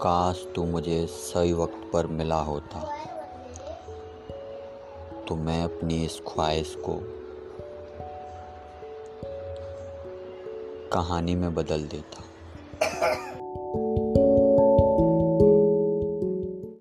काश तू मुझे सही वक्त पर मिला होता। तो मैं अपनी इस ख्वाहिश को कहानी में बदल देता।